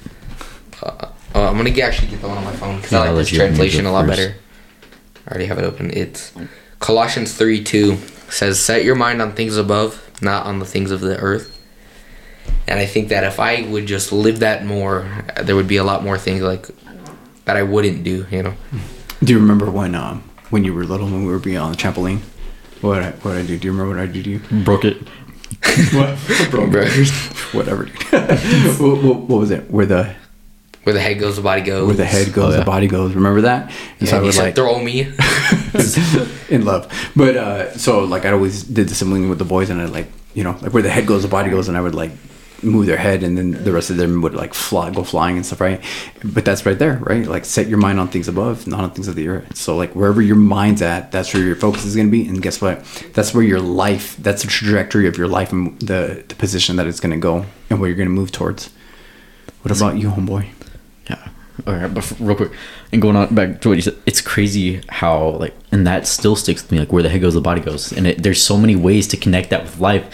Uh, oh, I'm gonna get, actually get the one on my phone because Yeah, I like this you- you translation a lot first. better. I already have it open. It's Colossians 3 2 says, Set your mind on things above, not on the things of the earth. And I think that if I would just live that more, there would be a lot more things like that I wouldn't do, you know? Do you remember when um, when you were little when we were being on the trampoline? What I, what I do? Do you remember what I did to you? Broke it. what? Bro, Bro. whatever. dude. what, what, what was it? Where the Where the head goes, the body goes. where the head goes, Oh, yeah. the body goes. Remember that? And Yeah, I was like throw me. in love. But uh, so like I always did the sibling with the boys, and I like you know like where the head goes, the body goes, and I would like move their head, and then the rest of them would like fly, go flying and stuff, right? But that's right there, right? Like set your mind on things above, not on things of the earth. So like wherever your mind's at, that's where your focus is going to be, and guess what? That's where your life, that's the trajectory of your life and the the position that it's going to go, and where you're going to move towards. What about you, homeboy? Yeah. All right, but real quick, and going on back to what you said, it's crazy how like, and that still sticks with me. Like, where the head goes, the body goes, and it, there's so many ways to connect that with life.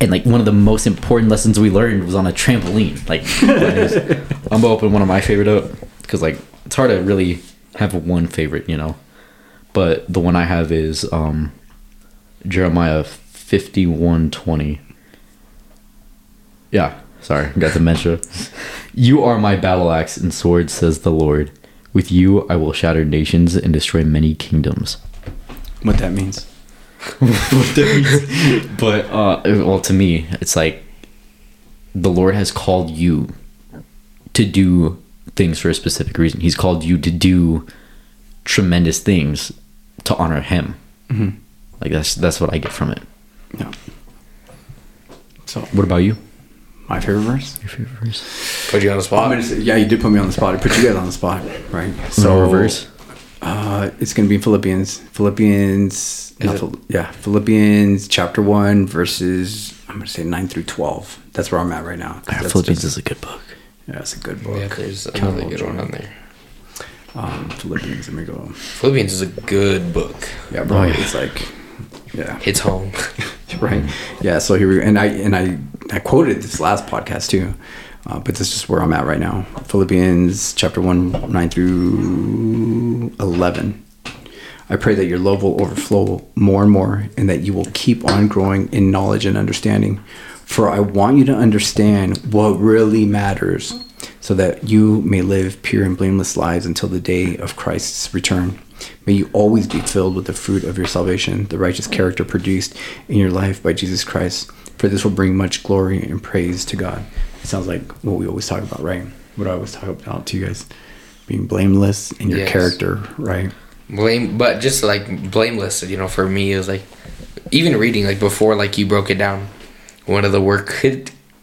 And like one of the most important lessons we learned was on a trampoline. Like, I'm gonna open one of my favorite up because like it's hard to really have one favorite, you know. But the one I have is um Jeremiah 51:20. Yeah, sorry, got dementia. You are my battle axe and sword, says the Lord. With you I will shatter nations and destroy many kingdoms. What that means? What that means. But uh well to me, it's like the Lord has called you to do things for a specific reason. He's called you to do tremendous things to honor him. Mhm. Like that's that's what I get from it. Yeah. So What about you? my favorite verse. Your favorite verse? Put you on the spot. gonna say, yeah, you did put me on the spot. I put you guys on the spot, right? So reverse. Uh, it's gonna be Philippians. Philippians. not? Phil- yeah, Philippians chapter one verses. I'm gonna say nine through twelve. That's where I'm at right now. 'cause that's Philippians just- is a good book. yeah, it's a good book. Yeah, there's Kind of another good one on there. Um, Philippians. Let me go. Philippians is a good book. Yeah, bro. Oh, yeah. It's like, yeah, Hits home. right. Yeah. So here we go. and I and I I quoted this last podcast too, uh, but this is where I'm at right now. Philippians chapter one nine through eleven. I pray that your love will overflow more and more, and that you will keep on growing in knowledge and understanding. For I want you to understand what really matters, so that you may live pure and blameless lives until the day of Christ's return. May you always be filled with the fruit of your salvation, the righteous character produced in your life by Jesus Christ. For this will bring much glory and praise to God. It sounds like what we always talk about, right? What I always talk about to you guys. Being blameless in your Yes. character, right? blame but just like blameless you know for me it was like even reading like before like you broke it down one of the work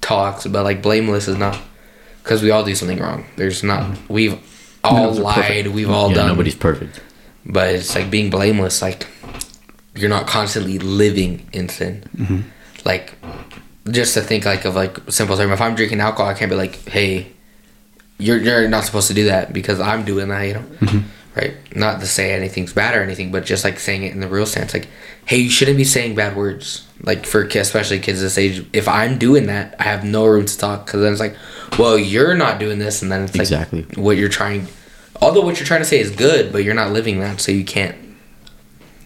talks about like blameless is not because we all do something wrong there's not mm-hmm. we've all one's are lied perfect. we've all yeah, done nobody's perfect. but it's like being blameless like you're not constantly living in sin mm-hmm. like just to think like of like simple term. If i'm drinking alcohol i can't be like hey you're, you're not supposed to do that because i'm doing that you know? Mm-hmm. Right? Not to say anything's bad or anything but just like saying it in the real sense. Like hey you shouldn't be saying bad words. Like for kids especially kids this age if i'm doing that i have no room to talk. Because then it's like well you're not doing this. And then it's like Exactly. what you're trying although what you're trying to say is good but you're not living that. So you can't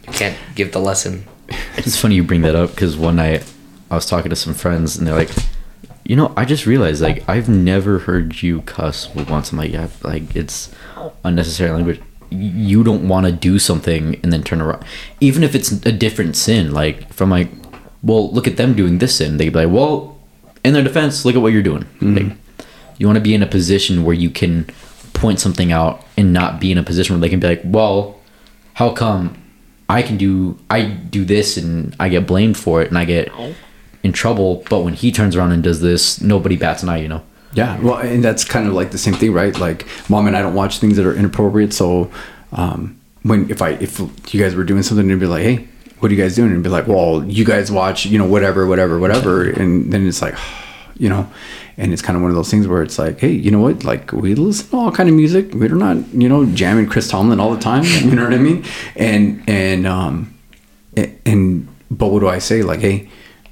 you can't give the lesson. It's funny you bring that up because one night I was talking to some friends and they're like, you know, I just realized like I've never heard you cuss once. I'm like, yeah, like it's unnecessary language. You don't want to do something and then turn around, even if it's a different sin. Like from like, well, look at them doing this sin. They'd be like, well, in their defense, look at what you're doing. Mm-hmm. Like, you want to be in a position where you can point something out and not be in a position where they can be like, well, how come I can do I do this and I get blamed for it and I get in trouble, but when he turns around and does this, nobody bats an eye, you know. Yeah, well, and that's kind of like the same thing, right? Like, mom and I don't watch things that are inappropriate. So, um, when if I if you guys were doing something, they'd be like, "Hey, what are you guys doing?" And be like, "Well, you guys watch, you know, whatever, whatever, whatever." And then it's like, you know, and it's kind of one of those things where it's like, "Hey, you know what? Like, we listen to all kind of music. We're not, you know, jamming Chris Tomlin all the time. You know what I mean?" And and um, a- and but what do I say? Like, hey,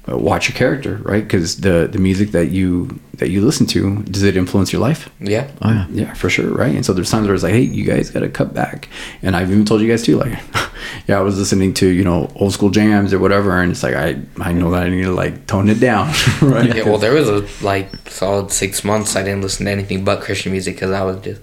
Uh, watch your character, right? Because the the music that you that you listen to does it influence your life? yeah Oh yeah. Yeah, for sure, right? And so there's times where it's like, hey, you guys got to cut back. And I've even told you guys too, like, yeah, I was listening to you know old school jams or whatever, and it's like I I know that I need to like tone it down, right? Yeah, well, there was a like solid six months I didn't listen to anything but Christian music because I was just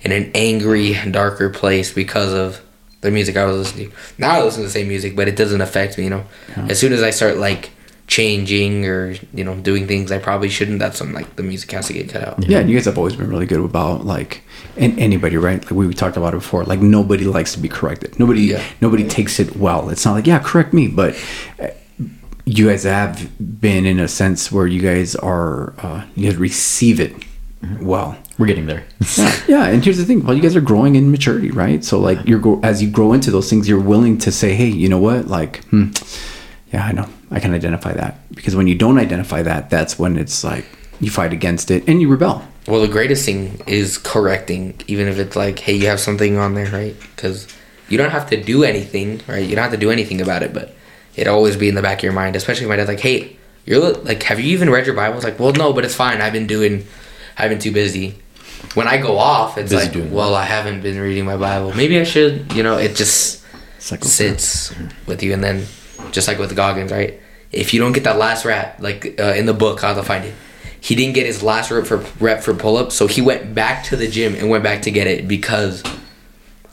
in an angry, darker place because of the music I was listening to. Now I listen to the same music, but it doesn't affect me. You know, as soon as I start like changing or you know doing things I probably shouldn't, that's when like the music has to get cut out. Yeah, and you guys have always been really good about like, and anybody, right? Like we talked about it before. Like nobody likes to be corrected. Nobody, Yeah. nobody takes it well. It's not like, yeah, correct me, but uh, you guys have been in a sense where you guys are, uh, you guys receive it well. We're getting there. yeah, yeah, and here's the thing: well, you guys are growing in maturity, right? So, like, you're go- as you grow into those things, you're willing to say, "Hey, you know what? Like, hmm, yeah, I know, I can identify that." Because when you don't identify that, that's when it's like you fight against it and you rebel. Well, the greatest thing is correcting, even if it's like, hey, you have something on there, right? Because you don't have to do anything, right? You don't have to do anything about it, but it always be in the back of your mind. Especially if my dad's like, hey, you're like, have you even read your Bible? It's like, well, no, but it's fine. I've been doing, I've been too busy. When I go off, it's Busy like, well, I haven't been reading my Bible. Maybe I should. You know, it just sits with you, and then just like with the Goggins, right? If you don't get that last rep, like uh, in the book, how to find it, he didn't get his last rep for rep for pull up, so he went back to the gym and went back to get it because,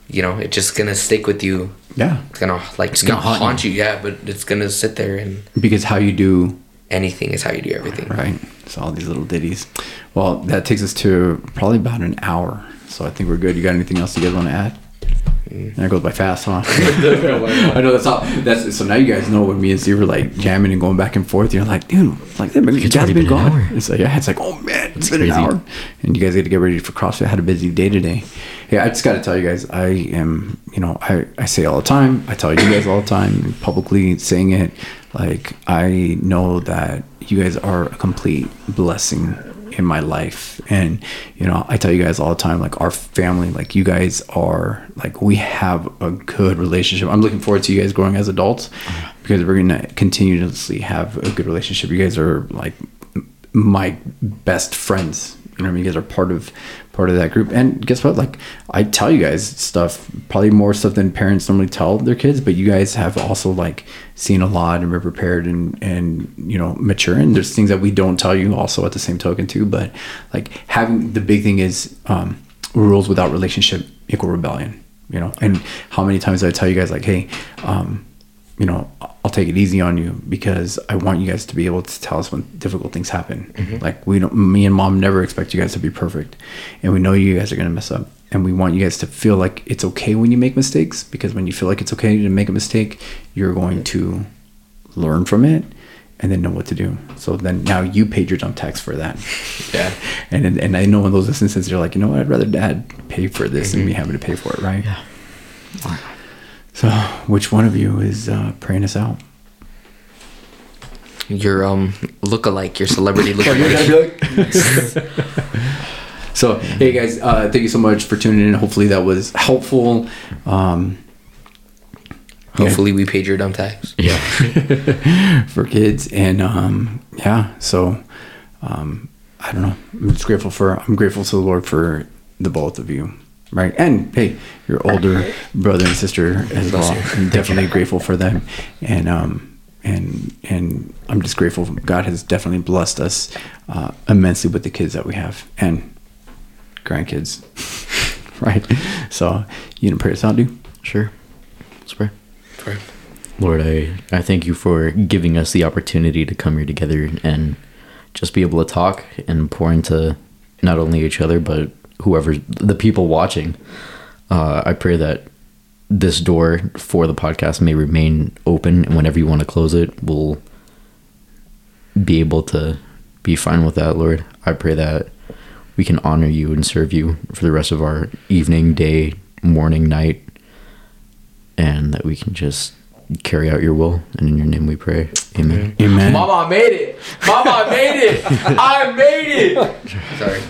you know, it's just gonna stick with you. Yeah, It's gonna like it's gonna, gonna haunt haunt you. yeah, but it's gonna sit there, and because how you do anything is how you do everything. right. It's all these little ditties. Well, that takes us to probably about an hour. So I think we're good. You got anything else you guys want to add? That goes by fast, huh? I know that's all. That's so now you guys know when me and Steve were like jamming and going back and forth. You're like, dude, like that. It's It's been been gone. It's like yeah, it's like oh man, it's been crazy. an hour. And you guys got to get ready for CrossFit. I had a busy day today. Yeah, I just got to tell you guys, I am. You know, I I say all the time. I tell you guys all the time, publicly saying it. Like I know that you guys are a complete blessing in my life and you know i tell you guys all the time like our family like you guys are like we have a good relationship i'm looking forward to you guys growing as adults because we're gonna continuously have a good relationship you guys are like my best friends you know I mean? You guys are part of part of that group. And guess what? Like I tell you guys stuff, probably more stuff than parents normally tell their kids, but you guys have also like seen a lot and prepared and and you know, mature. And there's things that we don't tell you also at the same token too. But like having the big thing is um rules without relationship equal rebellion. you know. And how many times I tell you guys like, hey, um, you know, I'll take it easy on you because I want you guys to be able to tell us when difficult things happen. Like we don't, me and mom never expect you guys to be perfect, and we know you guys are gonna mess up, and we want you guys to feel like it's okay when you make mistakes because when you feel like it's okay to make a mistake, you're going to learn from it and then know what to do. So then now you paid your dump tax for that. Yeah. And and, and I know in those instances you're like, you know what, I'd rather dad pay for this than me having to pay for it, right? Yeah. So which one of you is uh, praying us out? Your um look-alike, your celebrity look-alike. So hey guys, uh, thank you so much for tuning in. Hopefully that was helpful. Um, Hopefully, we paid your dumb tax. Yeah. for kids and um yeah so um i don't know i'm just grateful for i'm grateful to the lord for the both of you right and hey your older brother and sister as well i'm definitely grateful for them and um and and i'm just grateful god has definitely blessed us uh, immensely with the kids that we have and grandkids right so you gonna pray us out dude Sure. Let's pray. Pray. Lord, I, I thank you for giving us the opportunity to come here together and just be able to talk and pour into not only each other, but whoever, the people watching. Uh, I pray that this door for the podcast may remain open, and whenever you want to close it, we'll be able to be fine with that, Lord. I pray that we can honor you and serve you for the rest of our evening, day, morning, night, and that we can just carry out your will. And in your name we pray. Amen. amen Mama, I made it. Mama, I made it. I made it. Sorry.